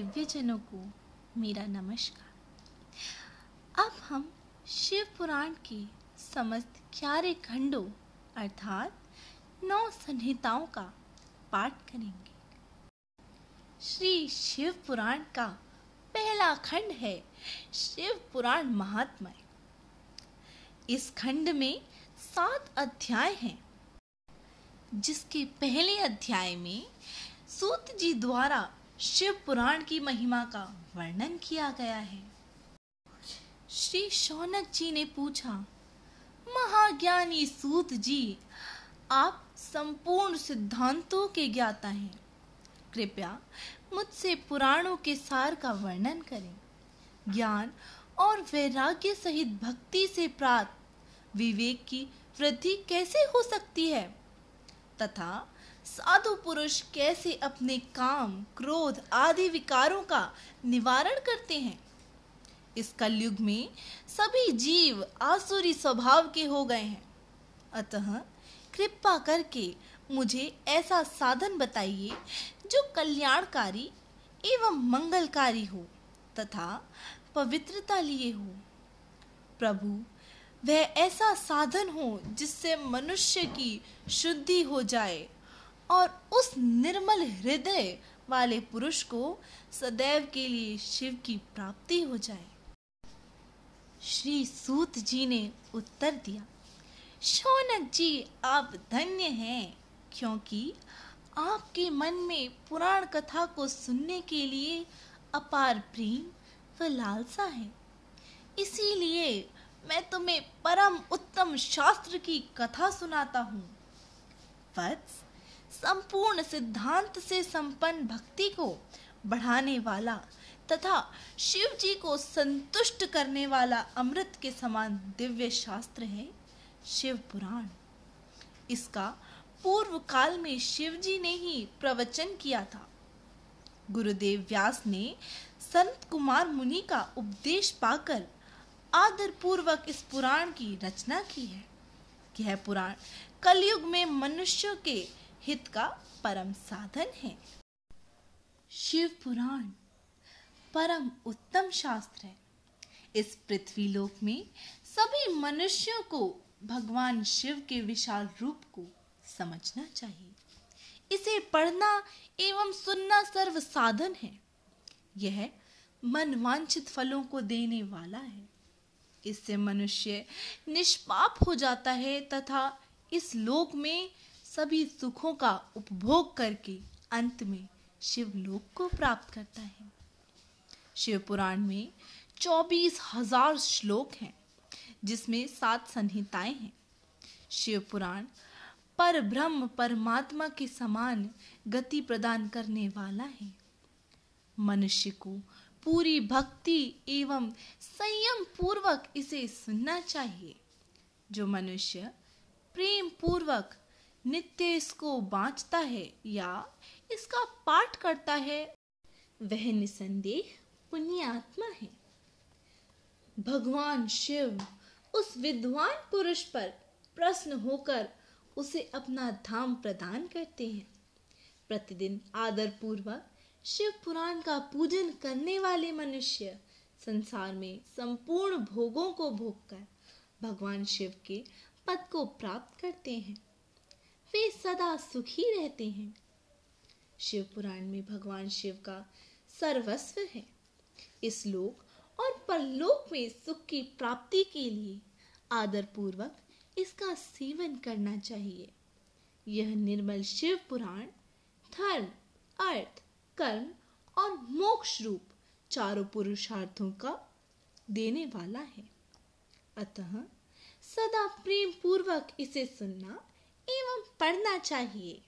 दिव्यजनों को मेरा नमस्कार। अब हम शिव पुराण के समस्त ग्यारह खंडों अर्थात नौ संहिताओं का पाठ करेंगे। श्री शिव पुराण का पहला खंड है शिव पुराण महात्मा इस खंड में सात अध्याय हैं, जिसके पहले अध्याय में सूत जी द्वारा शिव पुराण की महिमा का वर्णन किया गया है। श्री शौनक जी ने पूछा, महाज्ञानी सूत जी, आप संपूर्ण सिद्धांतों के ज्ञाता हैं। कृपया मुझसे पुराणों के सार का वर्णन करें। ज्ञान और वैराग्य सहित भक्ति से प्राप्त विवेक की वृद्धि कैसे हो सकती है? तथा साधु पुरुष कैसे अपने काम, क्रोध आदि विकारों का निवारण करते हैं? इस कलयुग में सभी जीव आसुरी स्वभाव के हो गए हैं। अतः कृपा करके मुझे ऐसा साधन बताइए जो कल्याणकारी एवं मंगलकारी हो तथा पवित्रता लिए हो। प्रभु, वह ऐसा साधन हो जिससे मनुष्य की शुद्धि हो जाए और उस निर्मल हृदय वाले पुरुष को सदैव के लिए शिव की प्राप्ति हो जाए। श्री सूत जी ने उत्तर दिया, शौनक जी, आप धन्य हैं, क्योंकि आपके मन में पुराण कथा को सुनने के लिए अपार प्रेम व लालसा है। इसीलिए मैं तुम्हें परम उत्तम शास्त्र की कथा सुनाता हूँ। वत्स संपूर्ण सिद्धांत से संपन्न भक्ति को बढ़ाने वाला तथा शिव जी को संतुष्ट करने वाला अमृत के समान दिव्य शास्त्र है शिव पुराण। इसका पूर्व काल में शिव जी ने ही प्रवचन किया था। गुरुदेव व्यास ने संत कुमार मुनि का उपदेश पाकर आदर पूर्वक इस पुराण की रचना की है। यह पुराण कलयुग में मनुष्यों के हित का परम साधन है। शिव पुराण परम उत्तम शास्त्र है। इस पृथ्वी लोक में सभी मनुष्यों को भगवान शिव के विशाल रूप को समझना चाहिए। इसे पढ़ना एवं सुनना सर्व साधन है। यह मनवांछित फलों को देने वाला है। इससे मनुष्य निष्पाप हो जाता है तथा इस लोक में सभी सुखों का उपभोग करके अंत में शिवलोक को प्राप्त करता है। शिव पुराण में चौबीस हज़ार श्लोक हैं, जिसमें सात संहिताएँ हैं। शिव पुराण पर ब्रह्म परमात्मा के समान गति प्रदान करने वाला है। मनुष्य को पूरी भक्ति एवं संयम पूर्वक इसे सुनना चाहिए। जो मनुष्य प्रेम पूर्वक नित्य इसको बांचता है या इसका पाठ करता है, वह निसंदेह पुण्य आत्मा है। भगवान शिव उस विद्वान पुरुष पर प्रश्न होकर उसे अपना धाम प्रदान करते हैं। प्रतिदिन आदर पूर्वक शिव पुराण का पूजन करने वाले मनुष्य संसार में संपूर्ण भोगों को भोगकर भगवान शिव के पद को प्राप्त करते हैं। वे सदा सुखी रहते हैं। शिव पुराण में भगवान शिव का सर्वस्व है। इस लोक और परलोक में सुख की प्राप्ति के लिए आदर पूर्वक इसका सेवन करना चाहिए। यह निर्मल शिव पुराण, धर्म, अर्थ, कर्म और मोक्ष रूप चारों पुरुषार्थों का देने वाला है। अतः सदा प्रेम पूर्वक इसे सुनना एवं पढ़ना चाहिए।